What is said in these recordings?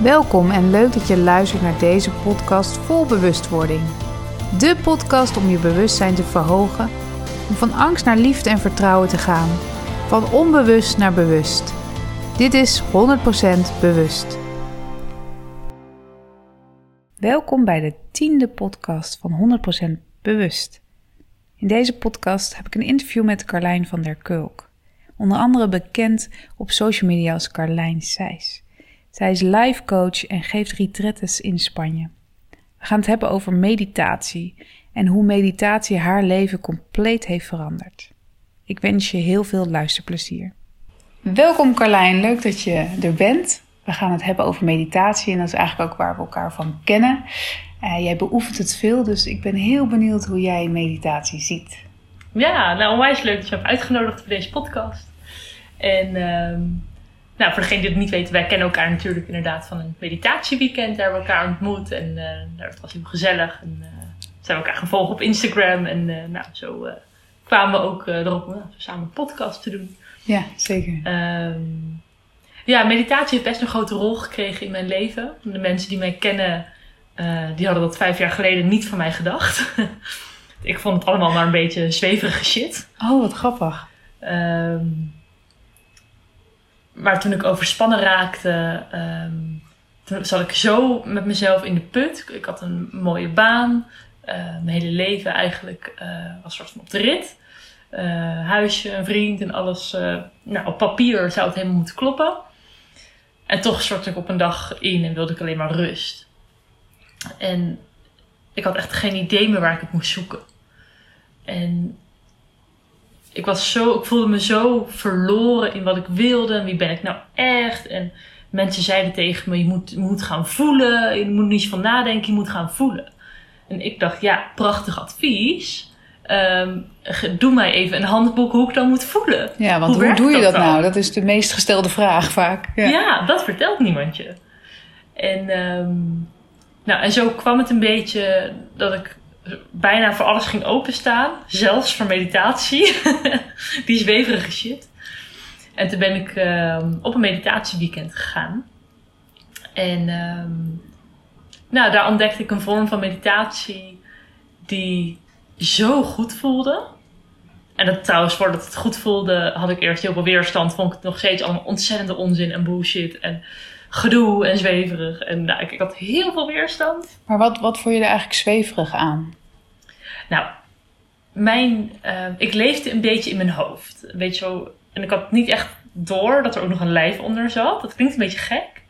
Welkom en leuk dat je luistert naar deze podcast vol bewustwording. De podcast om je bewustzijn te verhogen, om van angst naar liefde en vertrouwen te gaan, van onbewust naar bewust. Dit is 100% bewust. Welkom bij de tiende podcast van 100% bewust. In deze podcast heb ik een interview met Carlijn van der Kulk. Onder andere bekend op social media als Carlijn Seys. Zij is life coach en geeft retretes in Spanje. We gaan het hebben over meditatie en hoe meditatie haar leven compleet heeft veranderd. Ik wens je heel veel luisterplezier. Welkom Carlijn, leuk dat je er bent. We gaan het hebben over meditatie en dat is eigenlijk ook waar we elkaar van kennen. Uh, jij beoefent het veel, dus ik ben heel benieuwd hoe jij meditatie ziet. Ja, nou onwijs leuk dat je hebt uitgenodigd voor deze podcast. En uh, nou, voor degene die het niet weten, wij kennen elkaar natuurlijk inderdaad van een meditatieweekend. Daar hebben we elkaar ontmoet en uh, dat was heel gezellig. En uh, zijn we elkaar gevolgd op Instagram. En uh, nou, zo kwamen we ook erop om samen een podcast te doen. Ja, zeker. Um, ja, meditatie heeft best een grote rol gekregen in mijn leven. De mensen die mij kennen, die hadden dat vijf jaar geleden niet van mij gedacht. ik vond het allemaal maar een beetje zweverige shit. Oh, wat grappig. Um, maar toen ik overspannen raakte, um, toen zat ik zo met mezelf in de put. Ik had een mooie baan. Uh, mijn hele leven eigenlijk uh, was soort van op de rit. Uh, huisje, een vriend en alles. nou, op papier zou het helemaal moeten kloppen. En toch stortte ik op een dag in en wilde ik alleen maar rust. En ik had echt geen idee meer waar ik het moest zoeken. En ik was zo, ik voelde me zo verloren in wat ik wilde en wie ben ik nou echt. En mensen zeiden tegen me, je moet, je moet gaan voelen, je moet niet van nadenken, je moet gaan voelen. En ik dacht, ja, prachtig advies. Um, doe mij even een handboek hoe ik dan moet voelen. Ja, want hoe, hoe doe je dat, nou? Dat is de meest gestelde vraag vaak. Ja, ja dat vertelt niemand je. En, um, nou, en zo kwam het een beetje dat ik bijna voor alles ging openstaan. Zelfs voor meditatie. Die zweverige shit. En toen ben ik um, op een meditatieweekend gegaan. En um, nou, daar ontdekte ik een vorm van meditatie die zo goed voelde. En dat trouwens, voordat het goed voelde, had ik eerst heel veel weerstand. Vond ik het nog steeds allemaal ontzettende onzin en bullshit. En gedoe en zweverig. En nou, ik, ik had heel veel weerstand. Maar wat, wat vond je er eigenlijk zweverig aan? Nou, mijn, uh, ik leefde een beetje in mijn hoofd. Weet je zo, en ik had niet echt door dat er ook nog een lijf onder zat. Dat klinkt een beetje gek.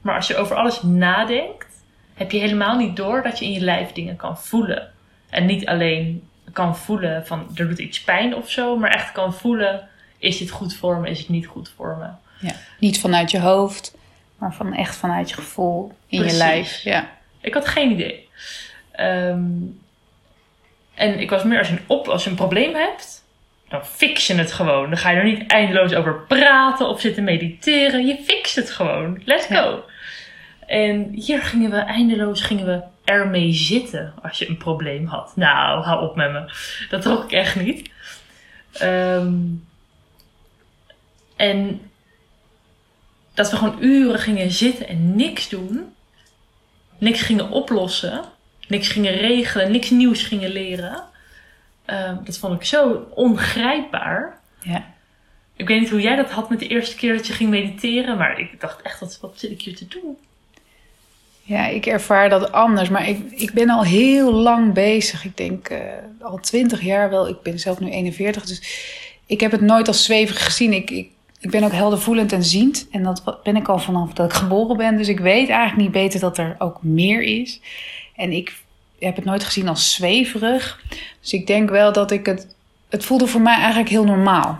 Maar als je over alles nadenkt, heb je helemaal niet door dat je in je lijf dingen kan voelen. En niet alleen kan voelen van er doet iets pijn of zo, maar echt kan voelen: is dit goed voor me, is het niet goed voor me? Ja, niet vanuit je hoofd, maar van echt vanuit je gevoel in Precies. je lijf. Ja. Ik had geen idee. Um, en ik was meer als je, een op, als je een probleem hebt, dan fix je het gewoon. Dan ga je er niet eindeloos over praten of zitten mediteren. Je fixt het gewoon. Let's go. En hier gingen we eindeloos gingen we ermee zitten als je een probleem had. Nou, hou op met me. Dat trok ik echt niet. Um, en dat we gewoon uren gingen zitten en niks doen. Niks gingen oplossen niks gingen regelen, niks nieuws gingen leren. Uh, dat vond ik zo ongrijpbaar. Ja. Ik weet niet hoe jij dat had met de eerste keer dat je ging mediteren, maar ik dacht echt, wat, wat zit ik hier te doen? Ja, ik ervaar dat anders, maar ik, ik ben al heel lang bezig. Ik denk uh, al twintig jaar wel. Ik ben zelf nu 41, dus ik heb het nooit als zweverig gezien. Ik, ik, ik ben ook heldervoelend en ziend. En dat ben ik al vanaf dat ik geboren ben. Dus ik weet eigenlijk niet beter dat er ook meer is. En ik heb het nooit gezien als zweverig. Dus ik denk wel dat ik het. Het voelde voor mij eigenlijk heel normaal.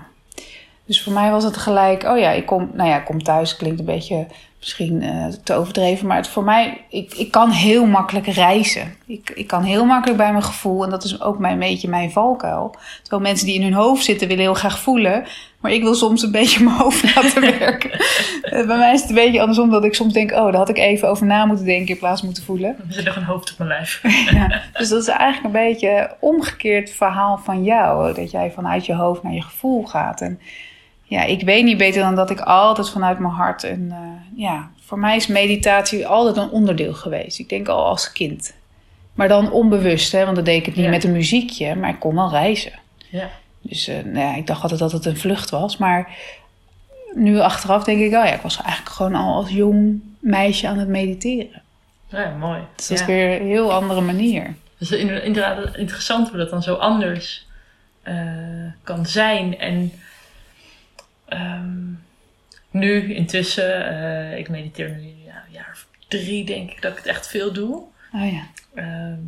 Dus voor mij was het gelijk. Oh ja, ik kom, nou ja, ik kom thuis. Klinkt een beetje misschien uh, te overdreven. Maar het voor mij. Ik, ik kan heel makkelijk reizen. Ik, ik kan heel makkelijk bij mijn gevoel. En dat is ook mijn beetje mijn valkuil. Terwijl mensen die in hun hoofd zitten willen heel graag voelen. Maar ik wil soms een beetje mijn hoofd laten werken. Eh, bij mij is het een beetje andersom dat ik soms denk... oh, daar had ik even over na moeten denken in plaats moeten voelen. Er zit nog een hoofd op mijn lijf. ja, dus dat is eigenlijk een beetje omgekeerd verhaal van jou. Dat jij vanuit je hoofd naar je gevoel gaat. En ja, ik weet niet beter dan dat ik altijd vanuit mijn hart... en uh, ja, voor mij is meditatie altijd een onderdeel geweest. Ik denk al als kind. Maar dan onbewust, hè, want dan deed ik het niet Ja. met een muziekje, maar ik kon wel reizen. Ja. Dus eh, nou ja, ik dacht altijd dat het een vlucht was. Maar nu achteraf denk ik, oh ja, ik was eigenlijk gewoon al als jong meisje aan het mediteren. Ja, mooi. Dus dat is weer een heel andere manier. Dus inder- inderdaad interessant hoe dat dan zo anders eh, kan zijn. En ehm, nu intussen, eh, ik mediteer nu ja, een jaar of drie denk ik dat ik het echt veel doe. Oh ja. Ehm,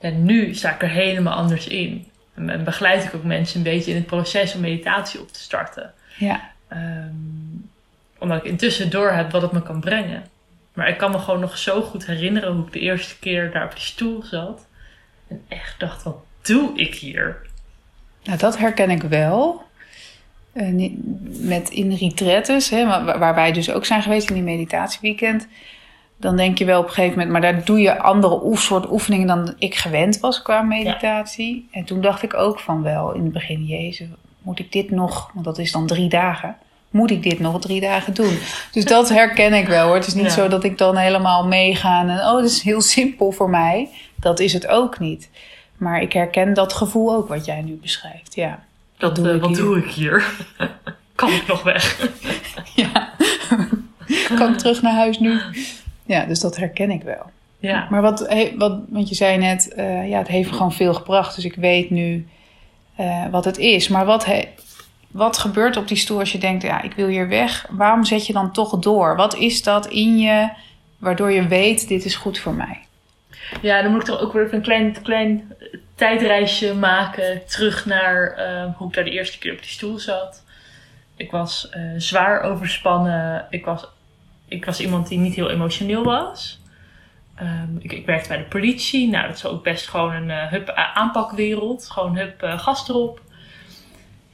en nu sta ik er helemaal anders in. En, en begeleid ik ook mensen een beetje in het proces om meditatie op te starten. Ja, Ehm, omdat ik intussen door heb wat het me kan brengen. Maar ik kan me gewoon nog zo goed herinneren hoe ik de eerste keer daar op die stoel zat. En echt dacht, wat doe ik hier? nou dat herken ik wel. Eh, met in retretes, hè, waar, waar wij dus ook zijn geweest in die meditatieweekend. Dan denk je wel op een gegeven moment, maar daar doe je andere oef, soort oefeningen dan ik gewend was qua meditatie. En toen dacht ik ook van wel in het begin, Jezus, moet ik dit nog, want dat is dan drie dagen, moet ik dit nog drie dagen doen? Dus dat herken ik wel hoor. Het is niet Ja. zo dat ik dan helemaal meega en oh, dat is heel simpel voor mij. Dat is het ook niet. Maar ik herken dat gevoel ook wat jij nu beschrijft, ja. Dat, doe eh, ik wat hier? doe ik hier? kan ik nog weg? Ja. kan ik terug naar huis nu? Ja, dus dat herken ik wel. Ja, Maar wat, wat want je zei net, eh, ja, het heeft gewoon veel gebracht. Dus ik weet nu eh, wat het is. Maar wat, he- wat gebeurt op die stoel als je denkt, ja, ik wil hier weg. Waarom zet je dan toch door? Wat is dat in je waardoor je weet, dit is goed voor mij? ja, dan moet ik toch ook weer even een klein, klein tijdreisje maken. Terug naar eh, hoe ik daar de eerste keer op die stoel zat. Ik was eh, zwaar overspannen. Ik was, ik was iemand die niet heel emotioneel was. Ehm, ik, ik werkte bij de politie. Nou, dat is ook best gewoon een eh, hup aanpakwereld. Gewoon hup eh, gas erop.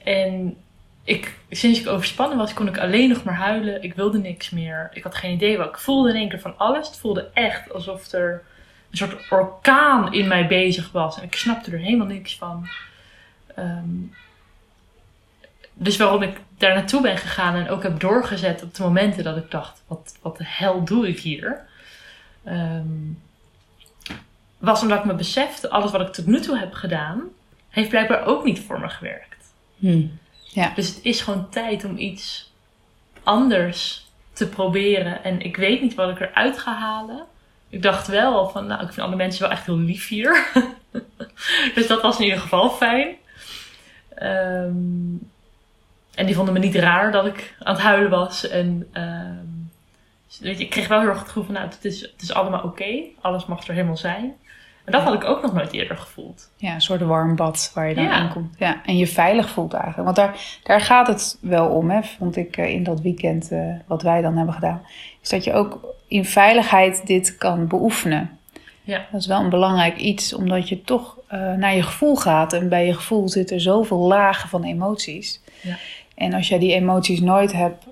En ik, sinds ik overspannen was, kon ik alleen nog maar huilen. Ik wilde niks meer. Ik had geen idee wat ik voelde in één keer van alles. Het voelde echt alsof er een soort orkaan in mij bezig was. En ik snapte er helemaal niks van. Ehm, dus waarom ik daar naartoe ben gegaan en ook heb doorgezet op de momenten dat ik dacht: wat, wat de hel doe ik hier? Ehm, was omdat ik me besefte: alles wat ik tot nu toe heb gedaan, heeft blijkbaar ook niet voor me gewerkt. Dus het is gewoon tijd om iets anders te proberen. En ik weet niet wat ik eruit ga halen. Ik dacht wel van, nou, ik vind alle mensen wel echt heel lief hier. dus dat was in ieder geval fijn. Ehm, en die vonden me niet raar dat ik aan het huilen was. En ehm, weet je, ik kreeg wel heel erg het gevoel van, nou, het is, het is allemaal oké. Alles mag er helemaal zijn. En dat had ik ook nog nooit eerder gevoeld. Ja, een soort warm bad waar je dan Ja. in komt. Ja, en je veilig voelt eigenlijk. Want daar, daar gaat het wel om, hè, vond ik eh, in dat weekend eh, wat wij dan hebben gedaan. Is dat je ook in veiligheid dit kan beoefenen. Ja. Dat is wel een belangrijk iets, omdat je toch eh, naar je gevoel gaat. En bij je gevoel zitten zoveel lagen van emoties. Ja. En als jij die emoties nooit hebt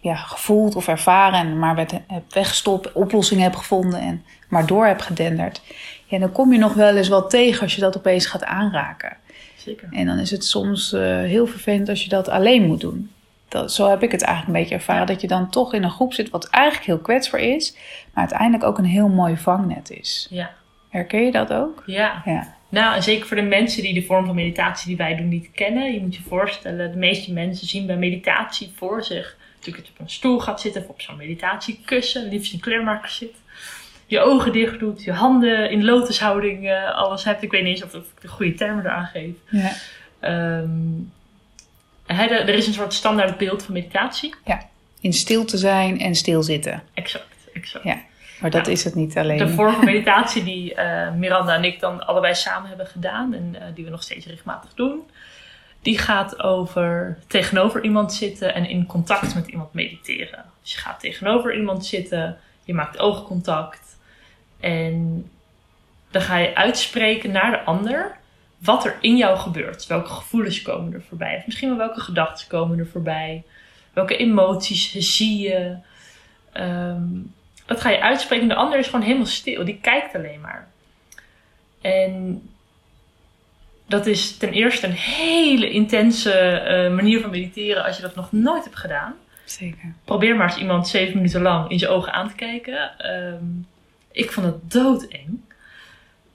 ja, gevoeld of ervaren, en maar werd, hebt weggestopt, oplossingen hebt gevonden en maar door hebt gedenderd, ja, dan kom je nog wel eens wat tegen als je dat opeens gaat aanraken. Zeker. En dan is het soms eh, heel vervelend als je dat alleen moet doen. Dat, zo heb ik het eigenlijk een beetje ervaren. Dat je dan toch in een groep zit wat eigenlijk heel kwetsbaar is, maar uiteindelijk ook een heel mooi vangnet is. Ja. Herken je dat ook? Ja. Ja. Nou, en zeker voor de mensen die de vorm van meditatie die wij doen niet kennen. Je moet je voorstellen, de meeste mensen zien bij meditatie voor zich. Natuurlijk dat je op een stoel gaat zitten of op zo'n meditatiekussen, liefst in kleermaker zit. Je ogen dicht doet, je handen in lotushouding eh, alles hebt. Ik weet niet eens of, of ik de goede termen eraan geef. ja. Ehm, er er is een soort standaard beeld van meditatie. In stil te zijn en stilzitten. Exact, exact. Ja. Maar dat Ja. is het niet alleen. De vorm van meditatie die eh, Miranda en ik dan allebei samen hebben gedaan en eh, die we nog steeds regelmatig doen, die gaat over tegenover iemand zitten en in contact met iemand mediteren. Dus je gaat tegenover iemand zitten, je maakt oogcontact en dan ga je uitspreken naar de ander wat er in jou gebeurt. Welke gevoelens komen er voorbij? Of misschien wel welke gedachten komen er voorbij? Welke emoties zie je? Ehm, dat ga je uitspreken. De ander is gewoon helemaal stil. Die kijkt alleen maar. En dat is ten eerste een hele intense eh, manier van mediteren als je dat nog nooit hebt gedaan. zeker. Probeer maar eens iemand zeven minuten lang in zijn ogen aan te kijken. Ehm, ik vond het doodeng.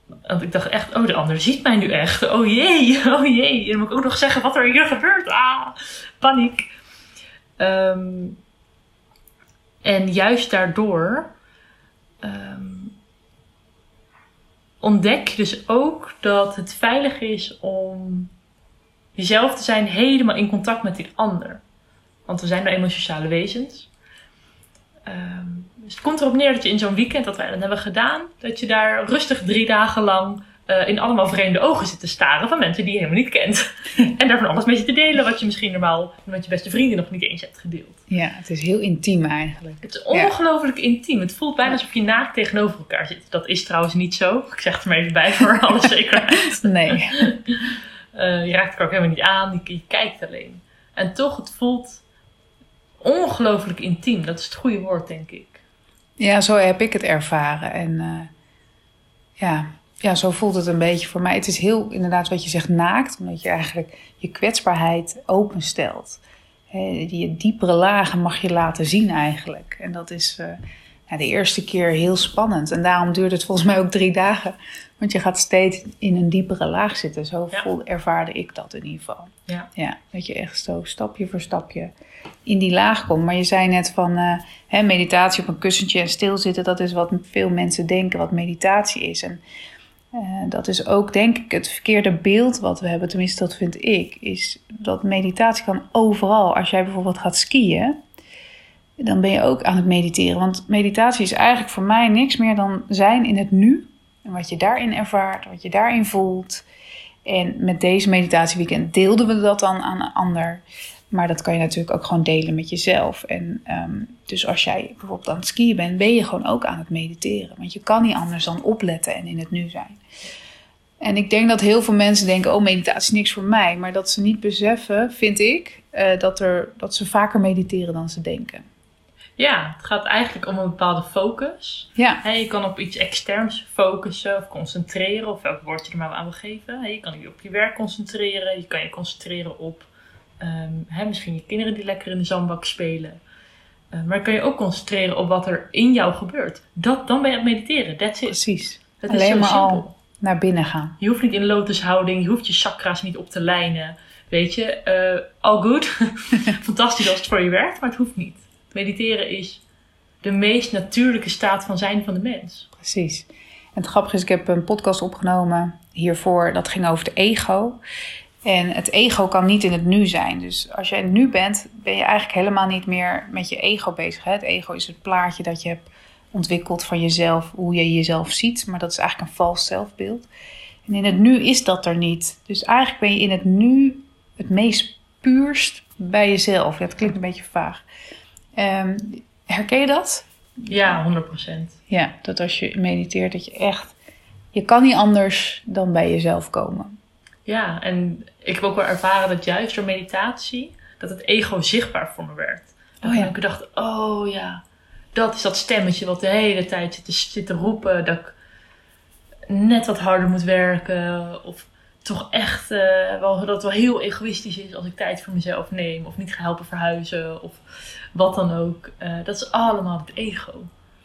Want ik dacht echt, oh, de ander ziet mij nu echt. Oh jee, oh jee. En dan moet ik ook nog zeggen wat er hier gebeurt. Ah, paniek. Ehm, en juist daardoor ehm, ontdek je dus ook dat het veilig is om jezelf te zijn helemaal in contact met die ander. Want we zijn nou eenmaal wezens. Ehm, dus het komt erop neer dat je in zo'n weekend dat wij dan hebben gedaan, dat je daar rustig drie dagen lang eh, in allemaal vreemde ogen zit te staren van mensen die je helemaal niet kent. en daar van alles mee zit te delen wat je misschien normaal met je beste vrienden nog niet eens hebt gedeeld. Ja, het is heel intiem eigenlijk. Het is ongelooflijk intiem. Het voelt bijna alsof je naakt tegenover elkaar zit. Dat is trouwens niet zo. Ik zeg het er maar even bij voor alle zekerheid. Nee. Uh, je raakt elkaar ook helemaal niet aan. Je, je kijkt alleen. En toch, het voelt ongelooflijk intiem. Dat is het goede woord, denk ik. Ja, zo heb ik het ervaren. En eh, ja, ja, zo voelt het een beetje voor mij. Het is heel, inderdaad, wat je zegt, naakt. Omdat je eigenlijk je kwetsbaarheid openstelt. Je diepere lagen mag je laten zien eigenlijk. En dat is uh, ja, de eerste keer heel spannend. En daarom duurt het volgens mij ook drie dagen. Want je gaat steeds in een diepere laag zitten. Zo Ja. voel, ervaarde ik dat in ieder geval. Ja. Ja, dat je echt zo stapje voor stapje in die laag komt. Maar je zei net van eh, hè, meditatie op een kussentje en stilzitten. Dat is wat veel mensen denken wat meditatie is. En eh, dat is ook denk ik het verkeerde beeld wat we hebben. Tenminste, dat vind ik. Is dat meditatie kan overal. Als jij bijvoorbeeld gaat skiën. Dan ben je ook aan het mediteren. Want meditatie is eigenlijk voor mij niks meer dan zijn in het nu. En wat je daarin ervaart, wat je daarin voelt. En met deze meditatieweekend deelden we dat dan aan een ander. Maar dat kan je natuurlijk ook gewoon delen met jezelf. En ehm, dus als jij bijvoorbeeld aan het skiën bent, ben je gewoon ook aan het mediteren. Want je kan niet anders dan opletten en in het nu zijn. En ik denk dat heel veel mensen denken: oh, meditatie is niks voor mij. Maar dat ze niet beseffen, vind ik, eh, dat, er, dat ze vaker mediteren dan ze denken. Ja, het gaat eigenlijk om een bepaalde focus. Ja, Hè, je kan op iets externs focussen of concentreren, of welk woord je er maar aan wil geven. Hè, je kan je op je werk concentreren, je kan je concentreren op hè, misschien je kinderen die lekker in de zandbak spelen. Eh, maar kan je ook concentreren op wat er in jou gebeurt. Dat, dan ben je aan het mediteren, that's it. precies. Het Alleen is zo maar al. simpel. Naar binnen gaan. Je hoeft niet in lotushouding, je hoeft je chakra's niet op te lijnen. Weet je, eh all good. Fantastisch als het voor je werkt, maar het hoeft niet. Mediteren is de meest natuurlijke staat van zijn van de mens. Precies. En het grappige is, ik heb een podcast opgenomen hiervoor. Dat ging over de ego. En het ego kan niet in het nu zijn. Dus als je in het nu bent, ben je eigenlijk helemaal niet meer met je ego bezig. Hè? Het ego is het plaatje dat je hebt ontwikkeld van jezelf, hoe je jezelf ziet. Maar dat is eigenlijk een vals zelfbeeld. En in het nu is dat er niet. Dus eigenlijk ben je in het nu het meest puurst bij jezelf. Ja, dat klinkt een beetje vaag. Ehm, herken je dat? Ja, 100%. Ja, dat als je mediteert, dat je echt... Je kan niet anders dan bij jezelf komen. Ja, en ik heb ook wel ervaren dat juist door meditatie, dat het ego zichtbaar voor me werd. Dat Oh ja. ik dacht, oh ja, dat is dat stemmetje wat de hele tijd zit te, zit te roepen. Dat ik net wat harder moet werken. Of toch echt eh, wel, dat het wel heel egoïstisch is als ik tijd voor mezelf neem. Of niet ga helpen verhuizen. Of wat dan ook. Eh, dat is allemaal het ego.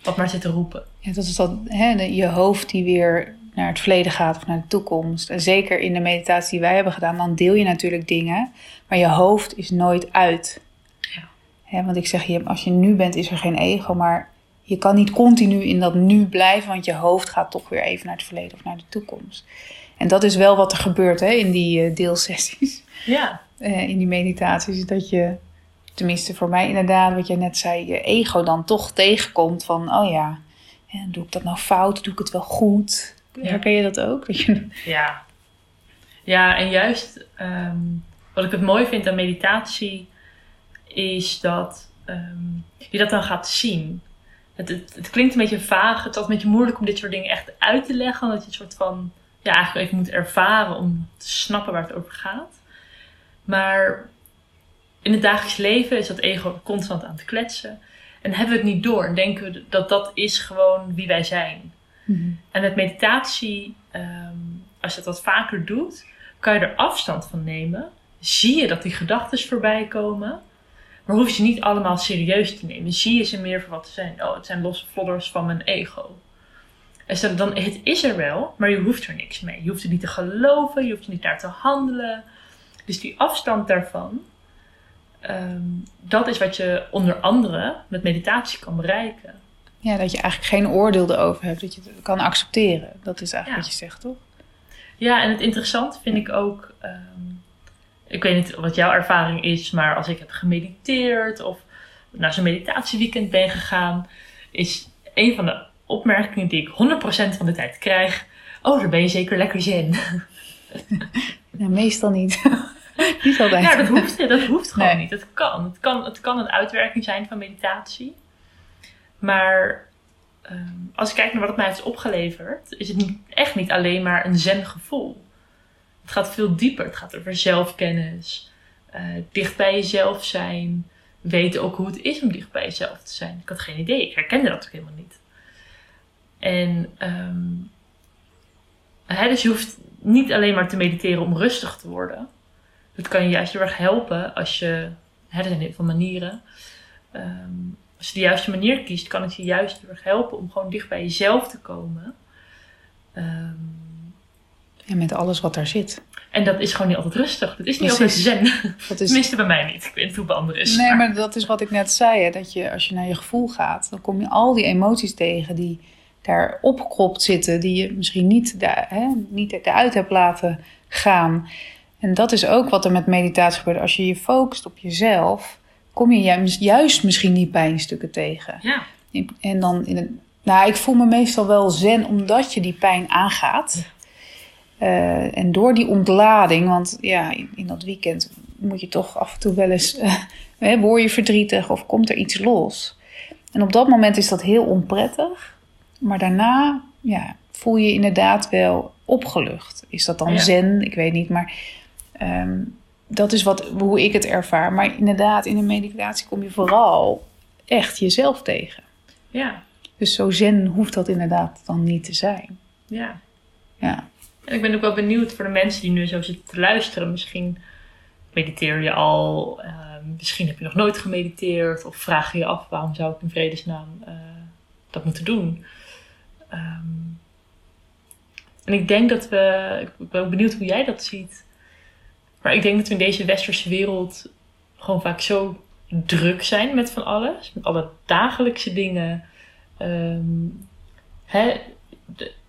Wat maar zit te roepen. Ja, dat is dat, hè, je hoofd die weer naar het verleden gaat of naar de toekomst. En zeker in de meditatie die wij hebben gedaan, dan deel je natuurlijk dingen. Maar je hoofd is nooit uit. Ja. Hè, want ik zeg je, als je nu bent, is er geen ego. Maar je kan niet continu in dat nu blijven, want je hoofd gaat toch weer even naar het verleden of naar de toekomst. En dat is wel wat er gebeurt hè, in die eh, deelsessies. Ja, eh, in die meditaties, dat je, tenminste voor mij inderdaad, wat jij net zei, je ego dan toch tegenkomt van, oh ja, doe ik dat nou fout, doe ik het wel goed? Ja. Herken je dat ook? Ja. Ja, en juist ehm, wat ik het mooi vind aan meditatie is dat ehm, je dat dan gaat zien. Het, het, het klinkt een beetje vaag. Het is altijd een beetje moeilijk om dit soort dingen echt uit te leggen. Omdat je het soort van, ja, eigenlijk even moet ervaren om te snappen waar het over gaat. Maar in het dagelijks leven is dat ego constant aan het kletsen. En hebben we het niet door. En denken we dat dat is gewoon wie wij zijn. En met meditatie, ehm, als je dat wat vaker doet, kan je er afstand van nemen. Zie je dat die gedachten voorbij komen. Maar hoef je ze niet allemaal serieus te nemen. Zie je ze meer voor wat ze zijn. Oh, het zijn losse vlodders van mijn ego. En dan, het is er wel, maar je hoeft er niks mee. Je hoeft er niet te geloven, je hoeft er niet naar te handelen. Dus die afstand daarvan, ehm, dat is wat je onder andere met meditatie kan bereiken. Ja, dat je eigenlijk geen oordeel erover hebt, dat je het kan accepteren. Dat is eigenlijk wat je zegt, toch? Ja, en het interessante vind ik ook, ehm, ik weet niet wat jouw ervaring is, maar als ik heb gemediteerd of naar zo'n meditatieweekend ben gegaan, is een van de opmerkingen die ik 100% van de tijd krijg, oh, dan ben je zeker lekker zen. Ja, meestal niet. niet altijd. Ja, dat hoeft, dat hoeft gewoon niet. Het kan. Het, kan. het kan een uitwerking zijn van meditatie. Maar ehm, als ik kijk naar wat het mij heeft opgeleverd, is het niet, echt niet alleen maar een zen gevoel. Het gaat veel dieper. Het gaat over zelfkennis, uh, dicht bij jezelf zijn, weten ook hoe het is om dicht bij jezelf te zijn. Ik had geen idee. Ik herkende dat ook helemaal niet. En um, hè, dus je hoeft niet alleen maar te mediteren om rustig te worden. Het kan je juist heel erg helpen als je, hè, er zijn heel veel manieren. Um, als je de juiste manier kiest, kan het je juist heel erg helpen om gewoon dicht bij jezelf te komen. Um, en met alles wat daar zit. En dat is gewoon niet altijd rustig. Dat is niet altijd zen. Dat is... Tenminste bij mij niet. Ik weet niet hoe bij anderen is. Nee, maar... dat is wat ik net zei. Hè, dat je, als je naar je gevoel gaat, dan kom je al die emoties tegen die daar opgekropt zitten. Die je misschien niet, daar, hè, niet eruit hebt laten gaan. En dat is ook wat er met meditatie gebeurt. Als je je focust op jezelf, kom je juist, juist misschien die pijnstukken tegen. Ja. En dan in een, nou, ik voel me meestal wel zen omdat je die pijn aangaat. Uh, en door die ontlading, want ja, in, in, dat weekend moet je toch af en toe wel eens, uh, word je verdrietig of komt er iets los. En op dat moment is dat heel onprettig. Maar daarna ja, voel je inderdaad wel opgelucht. Is dat dan zen? Ik weet niet, maar um, dat is wat, hoe ik het ervaar. Maar inderdaad, in een meditatie kom je vooral echt jezelf tegen. Ja. Dus zo zen hoeft dat inderdaad dan niet te zijn. Ja. Ja. En ik ben ook wel benieuwd voor de mensen die nu zo zitten te luisteren. Misschien mediteer je al, uh, misschien heb je nog nooit gemediteerd. Of vraag je je af, waarom zou ik in vredesnaam uh, dat moeten doen? Um, en ik denk dat we, ik ben ook benieuwd hoe jij dat ziet. Maar ik denk dat we in deze westerse wereld gewoon vaak zo druk zijn met van alles. Met alle dagelijkse dingen. Um, hè,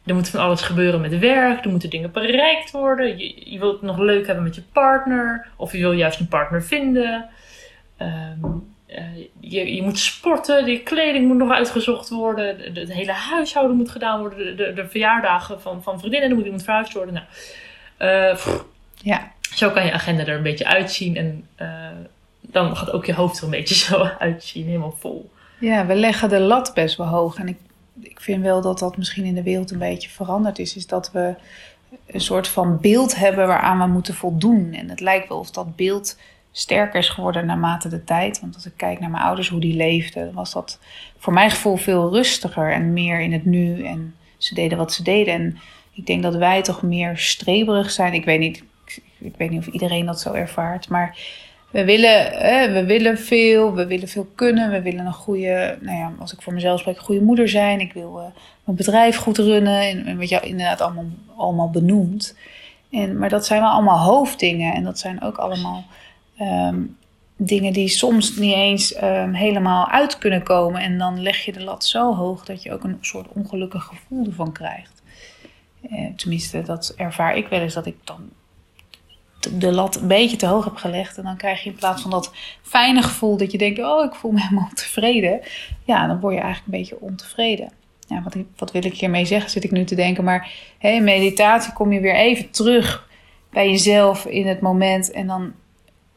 er moet van alles gebeuren met werk. Er moeten dingen bereikt worden. Je, wilt het nog leuk hebben met je partner. Of je wil juist een partner vinden. Um, je, je, moet sporten, je kleding moet nog uitgezocht worden, het hele huishouden moet gedaan worden, de, de, de verjaardagen van, van vriendinnen, er moet iemand verhuisd worden. Nou, uh, ja. Zo kan je agenda er een beetje uitzien en uh, dan gaat ook je hoofd er een beetje zo uitzien, helemaal vol. Ja, we leggen de lat best wel hoog en ik, ik vind wel dat dat misschien in de wereld een beetje veranderd is, is dat we een soort van beeld hebben waaraan we moeten voldoen. En het lijkt wel of dat beeld sterker is geworden naarmate de tijd. Want als ik kijk naar mijn ouders, hoe die leefden, was dat voor mijn gevoel veel rustiger en meer in het nu. En ze deden wat ze deden. En ik denk dat wij toch meer streberig zijn. Ik weet niet, ik weet niet of iedereen dat zo ervaart, maar we willen, we willen veel, we willen veel kunnen, we willen een goede, nou ja, als ik voor mezelf spreek, een goede moeder zijn. Ik wil uh, mijn bedrijf goed runnen en, en wat jou inderdaad allemaal, allemaal benoemt. En, maar dat zijn wel allemaal hoofddingen en dat zijn ook allemaal um, dingen die soms niet eens um, helemaal uit kunnen komen. En dan leg je de lat zo hoog dat je ook een soort ongelukkig gevoel ervan krijgt. Eh, tenminste, dat ervaar ik wel eens dat ik dan de lat een beetje te hoog heb gelegd. En dan krijg je in plaats van dat fijne gevoel dat je denkt: Oh, ik voel me helemaal tevreden. Ja, dan word je eigenlijk een beetje ontevreden. Ja, wat, wat wil ik hiermee zeggen, zit ik nu te denken. Maar hey, meditatie kom je weer even terug bij jezelf in het moment. En dan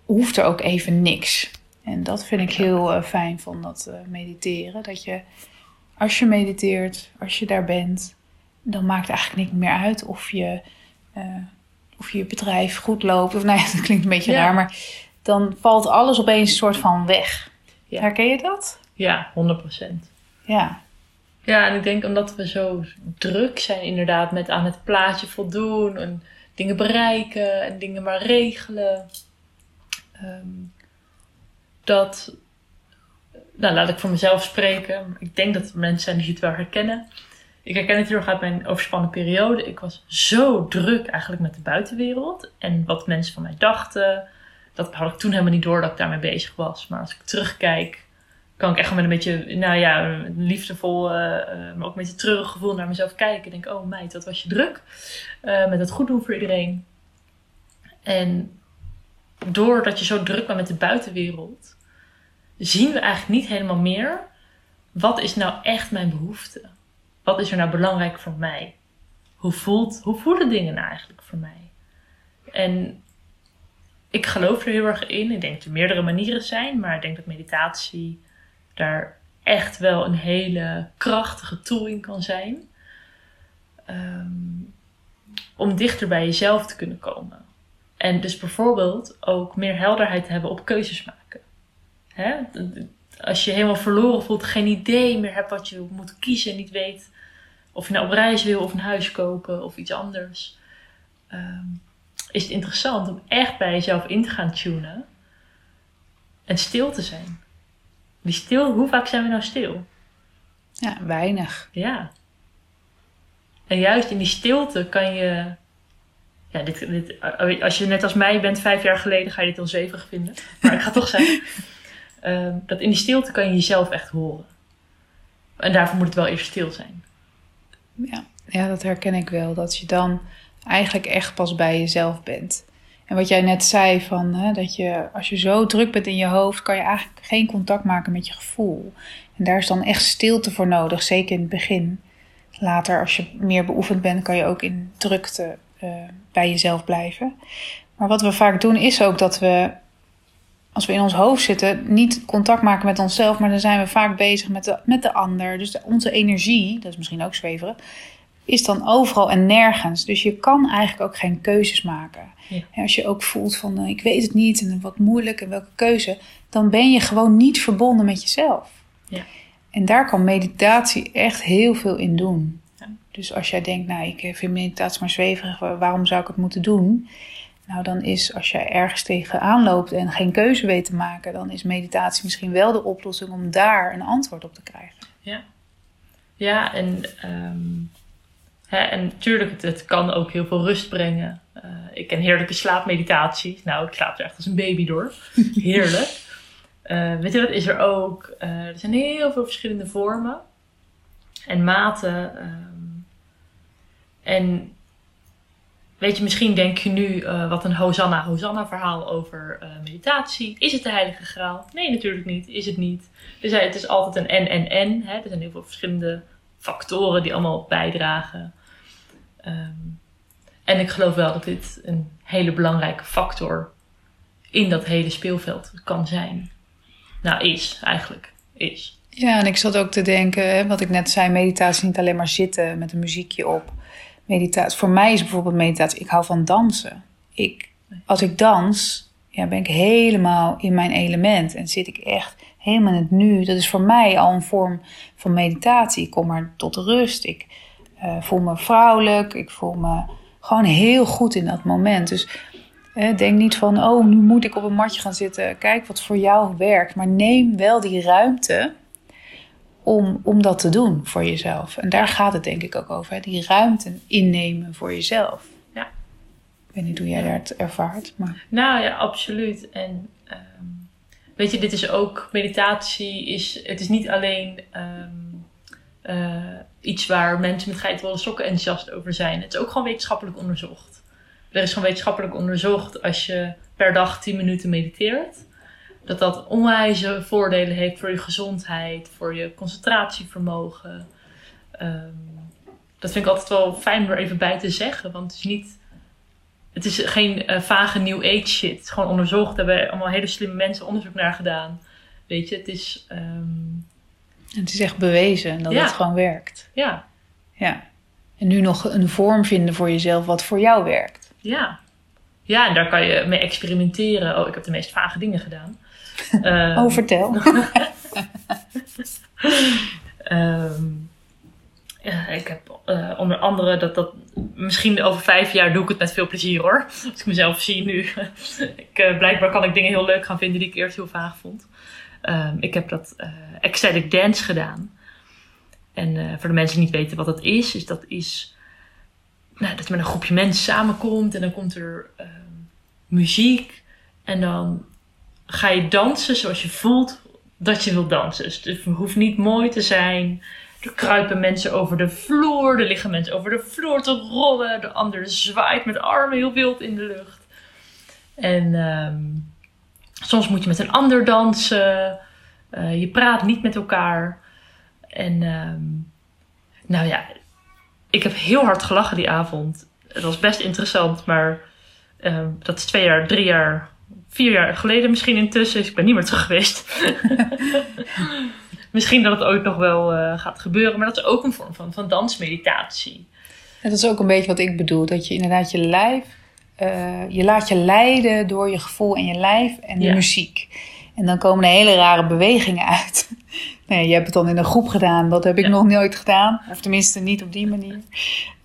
hoeft er ook even niks. En dat vind ik heel uh, fijn van dat uh, mediteren. Dat je, als je mediteert, als je daar bent, dan maakt het eigenlijk niet meer uit of je, uh, of je bedrijf goed loopt. Of nou ja, dat klinkt een beetje ja. raar, maar dan valt alles opeens een soort van weg. Ja. Herken je dat? Ja, 100%. Ja. Ja, en ik denk omdat we zo druk zijn inderdaad met aan het plaatje voldoen en dingen bereiken en dingen maar regelen. Um, dat, nou laat ik voor mezelf spreken. Ik denk dat er mensen zijn die het wel herkennen. Ik herken het heel erg uit mijn overspannen periode. Ik was zo druk eigenlijk met de buitenwereld. En wat mensen van mij dachten. Dat had ik toen helemaal niet door dat ik daarmee bezig was. Maar als ik terugkijk, kan ik echt met een beetje, nou ja, liefdevol, uh, maar ook een beetje treurig gevoel naar mezelf kijken. Ik denk, oh meid, wat was je druk. Uh, met het goed doen voor iedereen. En doordat je zo druk bent met de buitenwereld, zien we eigenlijk niet helemaal meer wat is nou echt mijn behoefte. Wat is er nou belangrijk voor mij? Hoe, voelt, hoe voelen dingen nou eigenlijk voor mij? En ik geloof er heel erg in. Ik denk dat er meerdere manieren zijn, maar ik denk dat meditatie daar echt wel een hele krachtige tool in kan zijn. Um, om dichter bij jezelf te kunnen komen. En dus bijvoorbeeld ook meer helderheid hebben op keuzes maken. Hè? Als je helemaal verloren voelt, geen idee meer hebt wat je moet kiezen, niet weet of je nou op reis wil of een huis kopen of iets anders, um, is het interessant om echt bij jezelf in te gaan tunen en stil te zijn. Die stil, hoe vaak zijn we nou stil? Ja, weinig. Ja. En juist in die stilte kan je. Ja, dit, dit, als je net als mij bent, vijf jaar geleden, ga je dit al zeven vinden. Maar ik ga toch zeggen. um, dat in die stilte kan je jezelf echt horen. En daarvoor moet het wel eerst stil zijn. Ja, ja, dat herken ik wel. Dat je dan eigenlijk echt pas bij jezelf bent. En wat jij net zei, van, hè, dat je als je zo druk bent in je hoofd, kan je eigenlijk geen contact maken met je gevoel. En daar is dan echt stilte voor nodig, zeker in het begin. Later, als je meer beoefend bent, kan je ook in drukte bij jezelf blijven. Maar wat we vaak doen, is ook dat we, als we in ons hoofd zitten, niet contact maken met onszelf, maar dan zijn we vaak bezig met de, met de ander. Dus onze energie, dat is misschien ook zweveren, is dan overal en nergens. Dus je kan eigenlijk ook geen keuzes maken. Ja. als je ook voelt van uh, ik weet het niet en wat moeilijk en welke keuze, dan ben je gewoon niet verbonden met jezelf. Ja. En daar kan meditatie echt heel veel in doen. Dus als jij denkt, nou ik eh, vind meditatie maar zweverig, waarom zou ik het moeten doen? Nou, dan is als je ergens tegenaan loopt en geen keuze weet te maken, dan is meditatie misschien wel de oplossing om daar een antwoord op te krijgen. Ja, ja en um en natuurlijk, het, kan ook heel veel rust brengen. Uh, ik ken heerlijke slaapmeditaties. Nou, ik slaap er echt als een baby door. Heerlijk. Uh, weet je wat is er ook? Uh, er zijn heel veel verschillende vormen en maten. En weet je, misschien denk je nu wat een Hosanna-Hosanna verhaal over meditatie. Is het de heilige graal? Nee, natuurlijk niet. Is het niet. Dus het is altijd een en-en-en. Er zijn heel veel verschillende factoren die allemaal bijdragen. Um, en ik geloof wel dat dit een hele belangrijke factor in dat hele speelveld kan zijn. Nou, is eigenlijk. Is. Ja, en ik zat ook te denken, wat ik net zei, meditatie niet alleen maar zitten met een muziekje op. Meditatie, voor mij is bijvoorbeeld meditatie, ik hou van dansen. Ik, als ik dans, ja, ben ik helemaal in mijn element en zit ik echt helemaal in het nu. Dat is voor mij al een vorm van meditatie. Ik kom maar tot rust. Ik uh, voel me vrouwelijk. Ik voel me gewoon heel goed in dat moment. Dus denk niet van, oh, nu moet ik op een matje gaan zitten. Kijk wat voor jou werkt. Maar neem wel die ruimte om, om dat te doen voor jezelf. En daar gaat het denk ik ook over. Hè? Die ruimte innemen voor jezelf. Ja. Ik weet niet hoe jij dat ervaart. Maar... Nou ja, absoluut. En ehm, weet je, dit is ook meditatie. Is, het is niet alleen um, uh, iets waar mensen met geitenwolle sokken enthousiast over zijn. Het is ook gewoon wetenschappelijk onderzocht. Er is gewoon wetenschappelijk onderzocht als je per dag 10 minuten mediteert. Dat dat onwijze voordelen heeft voor je gezondheid, voor je concentratievermogen. Um, dat vind ik altijd wel fijn om er even bij te zeggen. Want het is niet. Het is geen uh, vage new age shit. Het is gewoon onderzocht. Daar hebben allemaal hele slimme mensen onderzoek naar gedaan. Weet je, het is. Um, en het is echt bewezen dat het gewoon werkt. Ja. Ja. En nu nog een vorm vinden voor jezelf wat voor jou werkt. Ja. Ja, en daar kan je mee experimenteren. Oh, ik heb de meest vage dingen gedaan. Oh, vertel. um, ja, ik heb uh, onder andere dat dat. Misschien over vijf jaar doe ik het met veel plezier hoor. Als ik mezelf zie nu. ik, uh, blijkbaar kan ik dingen heel leuk gaan vinden die ik eerst heel vaag vond. Ehm, ik heb dat uh, ecstatic dance gedaan. En voor de mensen die niet weten wat dat is, is dat is nou, dat met een groepje mensen samenkomt en dan komt er muziek en dan ga je dansen zoals je voelt dat je wil dansen. Dus het hoeft niet mooi te zijn. Er kruipen mensen over de vloer, er liggen mensen over de vloer te rollen, de ander zwaait met armen heel wild in de lucht. En um, soms moet je met een ander dansen. Uh, je praat niet met elkaar. En um, nou ja, ik heb heel hard gelachen die avond. Het was best interessant, maar uh, dat is twee jaar, drie jaar, vier jaar geleden misschien intussen. Dus ik ben niet meer terug geweest. misschien dat het ooit nog wel uh, gaat gebeuren, maar dat is ook een vorm van, van dansmeditatie. En dat is ook een beetje wat ik bedoel. Dat je inderdaad je lijf, uh, je laat je leiden door je gevoel en je lijf en de ja. muziek. En dan komen er hele rare bewegingen uit. Nee, je hebt het dan in een groep gedaan. Dat heb ik ja. nog nooit gedaan. Of tenminste niet op die manier.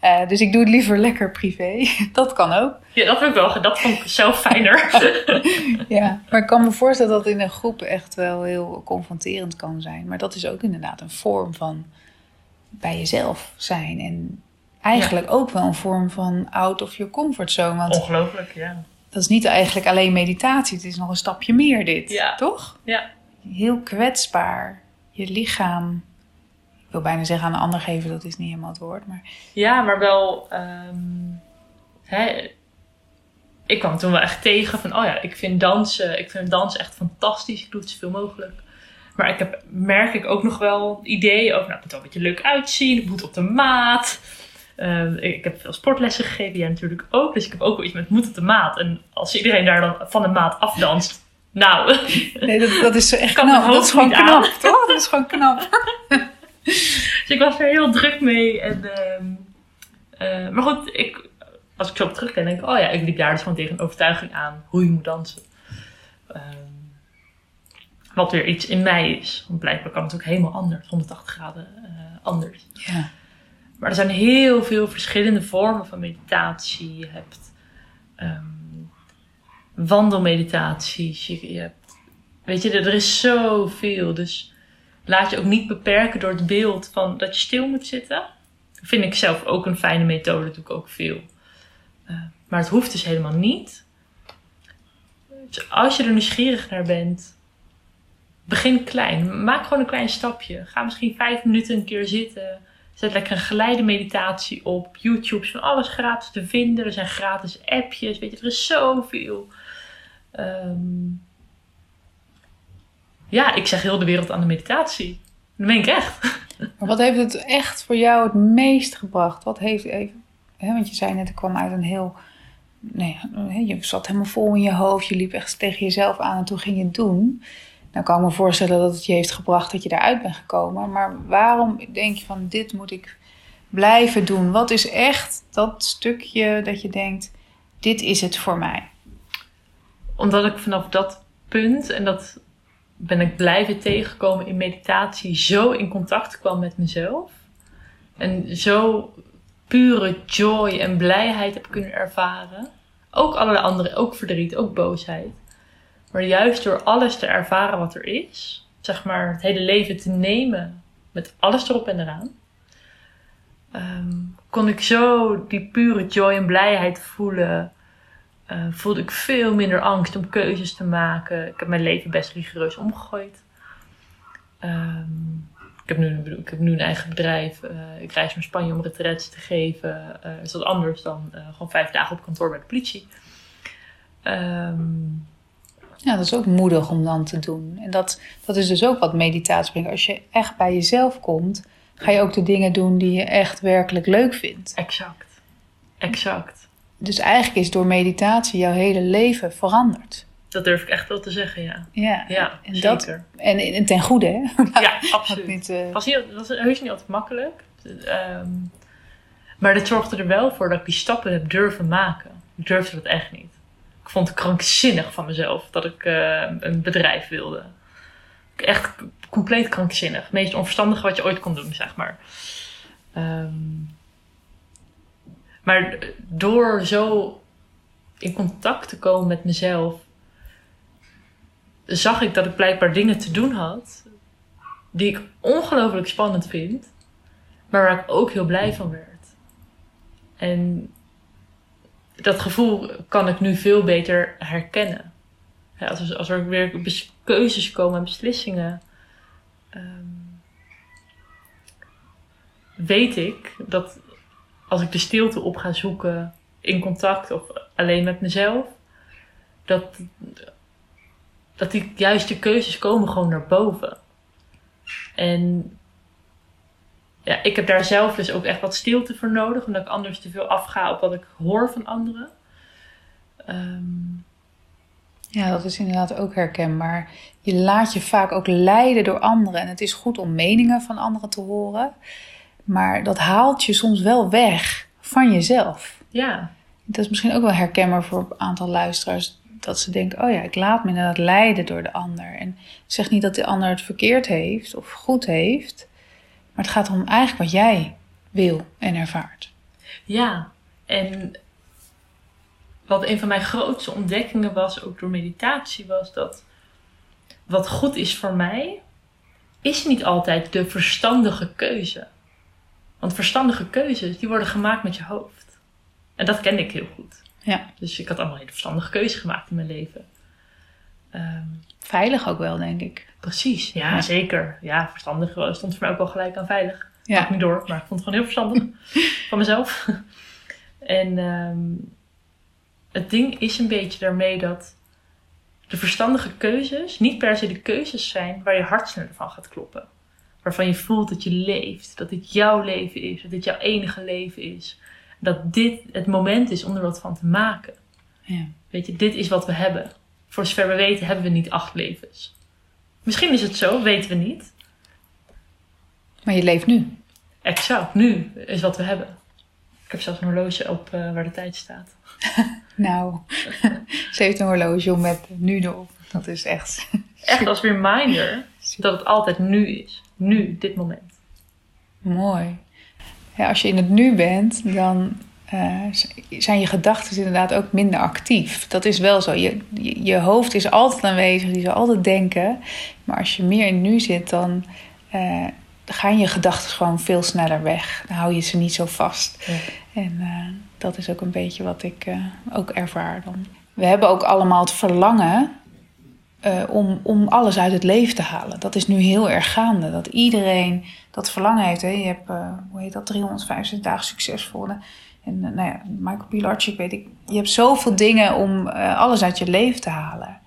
Uh, dus ik doe het liever lekker privé. Dat kan ook. Ja, dat heb ik wel. Dat vond ik zelf fijner. ja, maar ik kan me voorstellen dat in een groep echt wel heel confronterend kan zijn. Maar dat is ook inderdaad een vorm van bij jezelf zijn. En eigenlijk ja. ook wel een vorm van out of your comfort zone. Want Ongelooflijk, ja. Dat is niet eigenlijk alleen meditatie. Het is nog een stapje meer dit. Ja. Toch? Ja. Heel kwetsbaar je lichaam. Ik wil bijna zeggen aan een ander geven, dat is niet helemaal het woord. Maar... Ja, maar wel. Um, hè, ik kwam toen wel echt tegen van, oh ja, ik vind dansen, ik vind dansen echt fantastisch. Ik doe het zoveel mogelijk. Maar ik heb, merk ik ook nog wel ideeën over, nou, het moet wel een beetje leuk uitzien, het moet op de maat. Ik, ik, heb veel sportlessen gegeven, jij natuurlijk ook. Dus ik heb ook wel iets met moet op de maat. En als iedereen daar dan van de maat afdanst, nou. Nee, dat, dat is echt knap. Dat is gewoon knap, aan. toch? Dat is gewoon knap. dus ik was er heel druk mee. En, uh, uh, maar goed, ik, als ik zo op terugkijk, denk ik, oh ja, ik liep daar dus gewoon tegen een overtuiging aan hoe je moet dansen. Um, wat weer iets in mij is. Want blijkbaar kan het ook helemaal anders, 180 graden uh, anders. Ja. Maar er zijn heel veel verschillende vormen van meditatie. Je hebt um, wandelmeditaties. Je, weet je, er is zoveel. Dus laat je ook niet beperken door het beeld van dat je stil moet zitten. Vind ik zelf ook een fijne methode, doe ik ook veel. Uh, maar het hoeft dus helemaal niet. Dus als je er nieuwsgierig naar bent, begin klein. Maak gewoon een klein stapje. Ga misschien vijf minuten een keer zitten. Zet lekker een geleide meditatie op. YouTube is van alles gratis te vinden. Er zijn gratis appjes. Weet je, er is zoveel. Um, ja, ik zeg heel de wereld aan de meditatie. Dat meen ik echt. Maar wat heeft het echt voor jou het meest gebracht? Wat heeft even... Hè, want je zei net, ik kwam uit een heel... Nee, je zat helemaal vol in je hoofd. Je liep echt tegen jezelf aan en toen ging je het doen. Nou kan ik me voorstellen dat het je heeft gebracht dat je daaruit bent gekomen. Maar waarom denk je van dit moet ik blijven doen? Wat is echt dat stukje dat je denkt, dit is het voor mij? Omdat ik vanaf dat punt, en dat ben ik blijven tegenkomen in meditatie, zo in contact kwam met mezelf. En zo pure joy en blijheid heb kunnen ervaren. Ook allerlei andere, ook verdriet, ook boosheid. Maar juist door alles te ervaren wat er is, zeg maar het hele leven te nemen met alles erop en eraan, um, kon ik zo die pure joy en blijheid voelen. Uh, voelde ik veel minder angst om keuzes te maken. Ik heb mijn leven best rigoureus omgegooid. Um, ik, heb nu, ik heb nu een eigen bedrijf. Uh, ik reis naar Spanje om retraites te geven. Uh, is dat anders dan gewoon vijf dagen op kantoor bij de politie. Um, ja, dat is ook moedig om dan te doen. En dat, dat is dus ook wat meditatie brengt. Als je echt bij jezelf komt, ga je ook de dingen doen die je echt werkelijk leuk vindt. Exact. Exact. Dus eigenlijk is door meditatie jouw hele leven veranderd. Dat durf ik echt wel te zeggen, ja. Ja, ja en, zeker. Dat, en, en ten goede, hè? Ja, absoluut. niet, uh... was heus niet altijd makkelijk. Um, maar dat zorgde er wel voor dat ik die stappen heb durven maken. Ik durfde dat echt niet. Ik vond het krankzinnig van mezelf dat ik uh, een bedrijf wilde. Echt compleet krankzinnig. Het meest onverstandige wat je ooit kon doen, zeg maar. Um, maar door zo in contact te komen met mezelf, zag ik dat ik blijkbaar dingen te doen had die ik ongelooflijk spannend vind, maar waar ik ook heel blij van werd. En dat gevoel kan ik nu veel beter herkennen. Er, als er weer keuzes komen en beslissingen, ehm, weet ik dat als ik de stilte op ga zoeken in contact of alleen met mezelf, dat, dat die juiste keuzes komen gewoon naar boven. En ja, ik heb daar zelf dus ook echt wat stilte voor nodig, omdat ik anders te veel afga op wat ik hoor van anderen. Ehm, ja, dat is inderdaad ook herkenbaar. Je laat je vaak ook leiden door anderen. En het is goed om meningen van anderen te horen. Maar dat haalt je soms wel weg van jezelf. Ja. Dat is misschien ook wel herkenbaar voor een aantal luisteraars. Dat ze denken, oh ja, ik laat me inderdaad leiden door de ander. En ik zeg niet dat de ander het verkeerd heeft of goed heeft. Maar het gaat om eigenlijk wat jij wil en ervaart. Ja, en wat een van mijn grootste ontdekkingen was, ook door meditatie, was dat wat goed is voor mij, is niet altijd de verstandige keuze. Want verstandige keuzes, die worden gemaakt met je hoofd. En dat kende ik heel goed. Ja. Dus ik had allemaal hele verstandige keuzes gemaakt in mijn leven. Ehm, Veilig ook wel, denk ik. Precies, ja, zeker. Ja, verstandig stond voor mij ook wel gelijk aan veilig. Ja. Ik niet door, maar ik vond het gewoon heel verstandig van mezelf. en um, het ding is een beetje daarmee dat de verstandige keuzes niet per se de keuzes zijn waar je hart sneller van gaat kloppen. Waarvan je voelt dat je leeft, dat dit jouw leven is, dat dit jouw enige leven is. Dat dit het moment is om er wat van te maken. Ja. Weet je, dit is wat we hebben. Voor zover we weten hebben we niet acht levens. Misschien is het zo, weten we niet. Maar je leeft nu. Exact, nu is wat we hebben. Ik heb zelfs een horloge op uh, waar de tijd staat. nou, ze heeft een horloge om met nu erop. Dat is echt... echt als reminder dat het altijd nu is. Nu, dit moment. Mooi. Ja, als je in het nu bent, dan uh, zijn je gedachten inderdaad ook minder actief. Dat is wel zo. Je, je, hoofd is altijd aanwezig, die zal altijd denken. Maar als je meer in het nu zit, dan uh, gaan je gedachten gewoon veel sneller weg. Dan hou je ze niet zo vast. Ja. En uh, dat is ook een beetje wat ik ook ervaar dan. We hebben ook allemaal het verlangen om, om alles uit het leven te halen. Dat is nu heel erg gaande. Dat iedereen dat verlangen heeft. Hè. Je hebt, hoe heet dat, 365 dagen succesvol. En uh, nou ja, Michael Pilarczyk weet ik. Je hebt zoveel dingen om alles uit je leven te halen.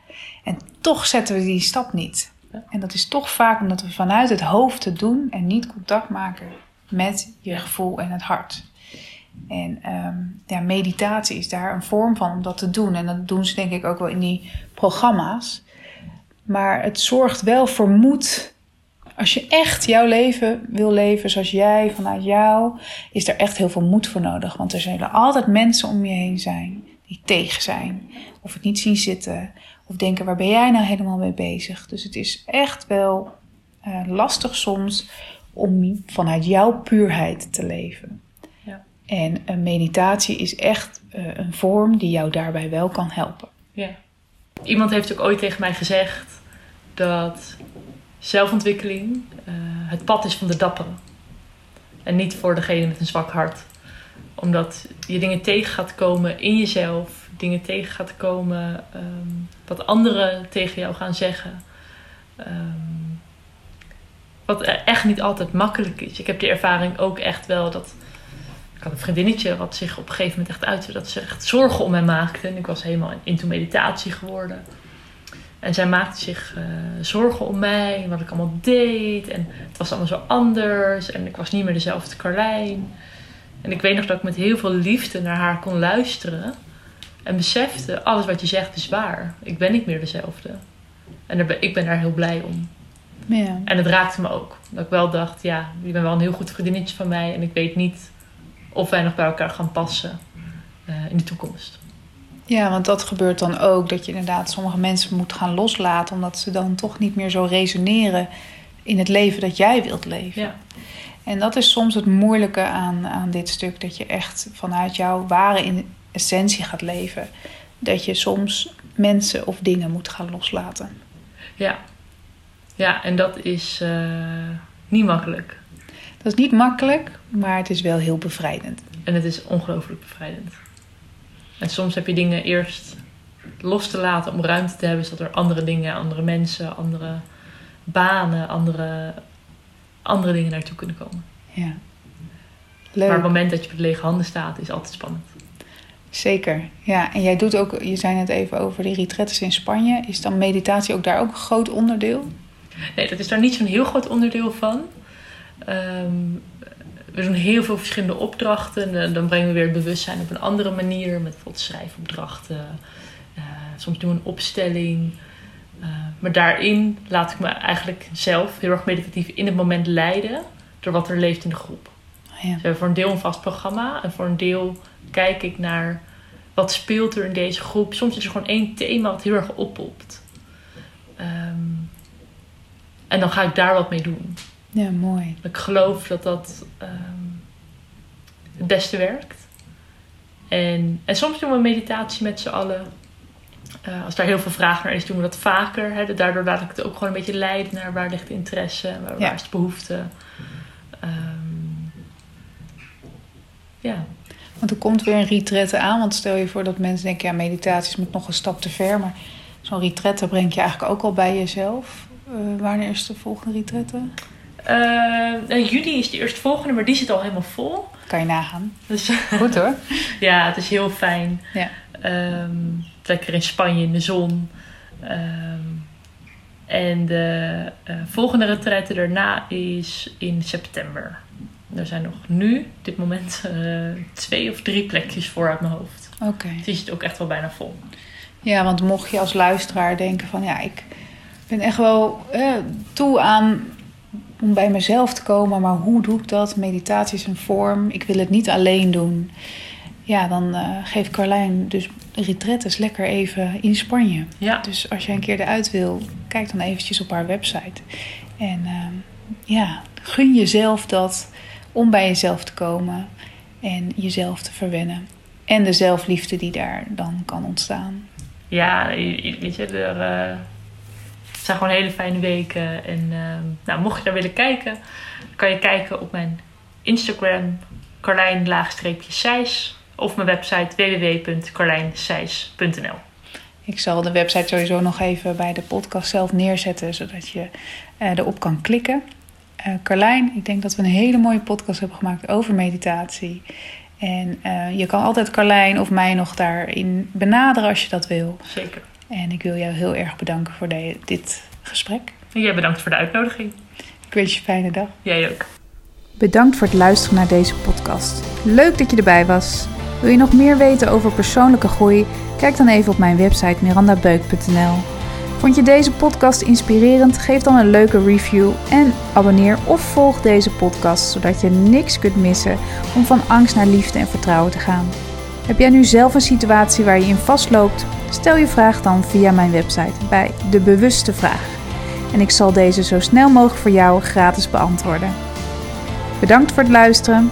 En toch zetten we die stap niet. En dat is toch vaak omdat we vanuit het hoofd het doen en niet contact maken met je gevoel en het hart. En um, ja, meditatie is daar een vorm van om dat te doen. En dat doen ze denk ik ook wel in die programma's. Maar het zorgt wel voor moed als je echt jouw leven wil leven zoals jij, vanuit jou, is er echt heel veel moed voor nodig. Want er zullen altijd mensen om je heen zijn die tegen zijn. Of het niet zien zitten. Of denken, waar ben jij nou helemaal mee bezig? Dus het is echt wel uh, lastig soms om vanuit jouw puurheid te leven. Ja. En een meditatie is echt uh, een vorm die jou daarbij wel kan helpen. Ja. Iemand heeft ook ooit tegen mij gezegd dat zelfontwikkeling uh, het pad is van de dapperen. En niet voor degene met een zwak hart. Omdat je dingen tegen gaat komen in jezelf, dingen tegen gaat komen um, wat anderen tegen jou gaan zeggen. Um, wat echt niet altijd makkelijk is. Ik heb die ervaring ook echt wel dat. Ik had een vriendinnetje wat zich op een gegeven moment echt uitte dat ze echt zorgen om mij maakte. En ik was helemaal into meditatie geworden. En zij maakte zich uh, zorgen om mij, wat ik allemaal deed. En het was allemaal zo anders. En ik was niet meer dezelfde Carlijn. En ik weet nog dat ik met heel veel liefde naar haar kon luisteren. En besefte, alles wat je zegt is waar. Ik ben niet meer dezelfde. En ben, ik ben daar heel blij om. Ja. En het raakte me ook. Dat ik wel dacht, ja, je bent wel een heel goed vriendinnetje van mij. En ik weet niet of wij nog bij elkaar gaan passen uh, in de toekomst. Ja, want dat gebeurt dan ook. Dat je inderdaad sommige mensen moet gaan loslaten. Omdat ze dan toch niet meer zo resoneren in het leven dat jij wilt leven. Ja. En dat is soms het moeilijke aan, aan dit stuk. Dat je echt vanuit jouw ware essentie gaat leven. Dat je soms mensen of dingen moet gaan loslaten. Ja. Ja, en dat is eh, niet makkelijk. Dat is niet makkelijk, maar het is wel heel bevrijdend. En het is ongelooflijk bevrijdend. En soms heb je dingen eerst los te laten om ruimte te hebben, zodat er andere dingen, andere mensen, andere banen, andere, andere dingen naartoe kunnen komen. Ja. Maar Leuk. het moment dat je met lege handen staat, is altijd spannend. Zeker. Ja, en jij doet ook, je zei het even over de retretes in Spanje. Is dan meditatie ook daar ook een groot onderdeel? Nee, dat is daar niet zo'n heel groot onderdeel van. Ehm, we doen heel veel verschillende opdrachten. En Dan brengen we weer het bewustzijn op een andere manier. Met bijvoorbeeld schrijfopdrachten. Eh, soms doen we een opstelling. Eh, maar daarin laat ik me eigenlijk zelf heel erg meditatief in het moment leiden. Door wat er leeft in de groep. Ja. Dus we hebben voor een deel een vast programma. En voor een deel kijk ik naar wat speelt er in deze groep. Soms is er gewoon één thema wat heel erg oppopt. Ehm, en dan ga ik daar wat mee doen. Ja, mooi. Ik geloof dat dat ehm, het beste werkt. En, en soms doen we meditatie met z'n allen. Eh, als daar heel veel vraag naar is, doen we dat vaker. Hè? Daardoor laat ik het ook gewoon een beetje leiden naar waar ligt de interesse, waar, Ja. waar is de behoefte. Ehm, ja, Want er komt weer een retraite aan. Want stel je voor dat mensen denken, ja, meditatie moet nog een stap te ver. Maar zo'n retraite breng je eigenlijk ook al bij jezelf. Eh, wanneer is de volgende retraite? Juli is de eerstvolgende, maar die zit al helemaal vol. Kan je nagaan. Dus Goed hoor. ja, het is heel fijn. Ja. Ehm, lekker in Spanje in de zon. Ehm, en de eh, volgende retraite daarna is in september. Er zijn nog nu, op dit moment, eh, twee of drie plekjes voor uit mijn hoofd. Oké. Die zit ook echt wel bijna vol. Ja, want mocht je als luisteraar denken van ja, ik ben echt wel eh, toe aan om bij mezelf te komen, maar hoe doe ik dat? Meditatie is een vorm, ik wil het niet alleen doen. Ja, dan eh geeft Carlijn dus retretes lekker even in Spanje. Ja, Dus als jij een keer eruit wil, kijk dan eventjes op haar website. En ehm, ja, gun jezelf dat om bij jezelf te komen en jezelf te verwennen. En de zelfliefde die daar dan kan ontstaan. ja weet je, er eh, het zijn gewoon hele fijne weken. En ehm, nou, mocht je daar willen kijken, kan je kijken op mijn Instagram, Carlijn-Sijs. Of mijn website www.carlijnsijs.nl. Ik zal de website sowieso nog even bij de podcast zelf neerzetten, zodat je eh, erop kan klikken. Eh Carlijn, ik denk dat we een hele mooie podcast hebben gemaakt over meditatie. En eh, je kan altijd Carlijn of mij nog daarin benaderen als je dat wil. Zeker. En ik wil jou heel erg bedanken voor de- dit gesprek. En jij bedankt voor de uitnodiging. Ik wens je een fijne dag. Jij ook. Bedankt voor het luisteren naar deze podcast. Leuk dat je erbij was. Wil je nog meer weten over persoonlijke groei? Kijk dan even op mijn website mirandabeuk.nl. Vond je deze podcast inspirerend? Geef dan een leuke review en abonneer of volg deze podcast zodat je niks kunt missen om van angst naar liefde en vertrouwen te gaan. Heb jij nu zelf een situatie waar je in vastloopt? Stel je vraag dan via mijn website bij De Bewuste Vraag. En ik zal deze zo snel mogelijk voor jou gratis beantwoorden. Bedankt voor het luisteren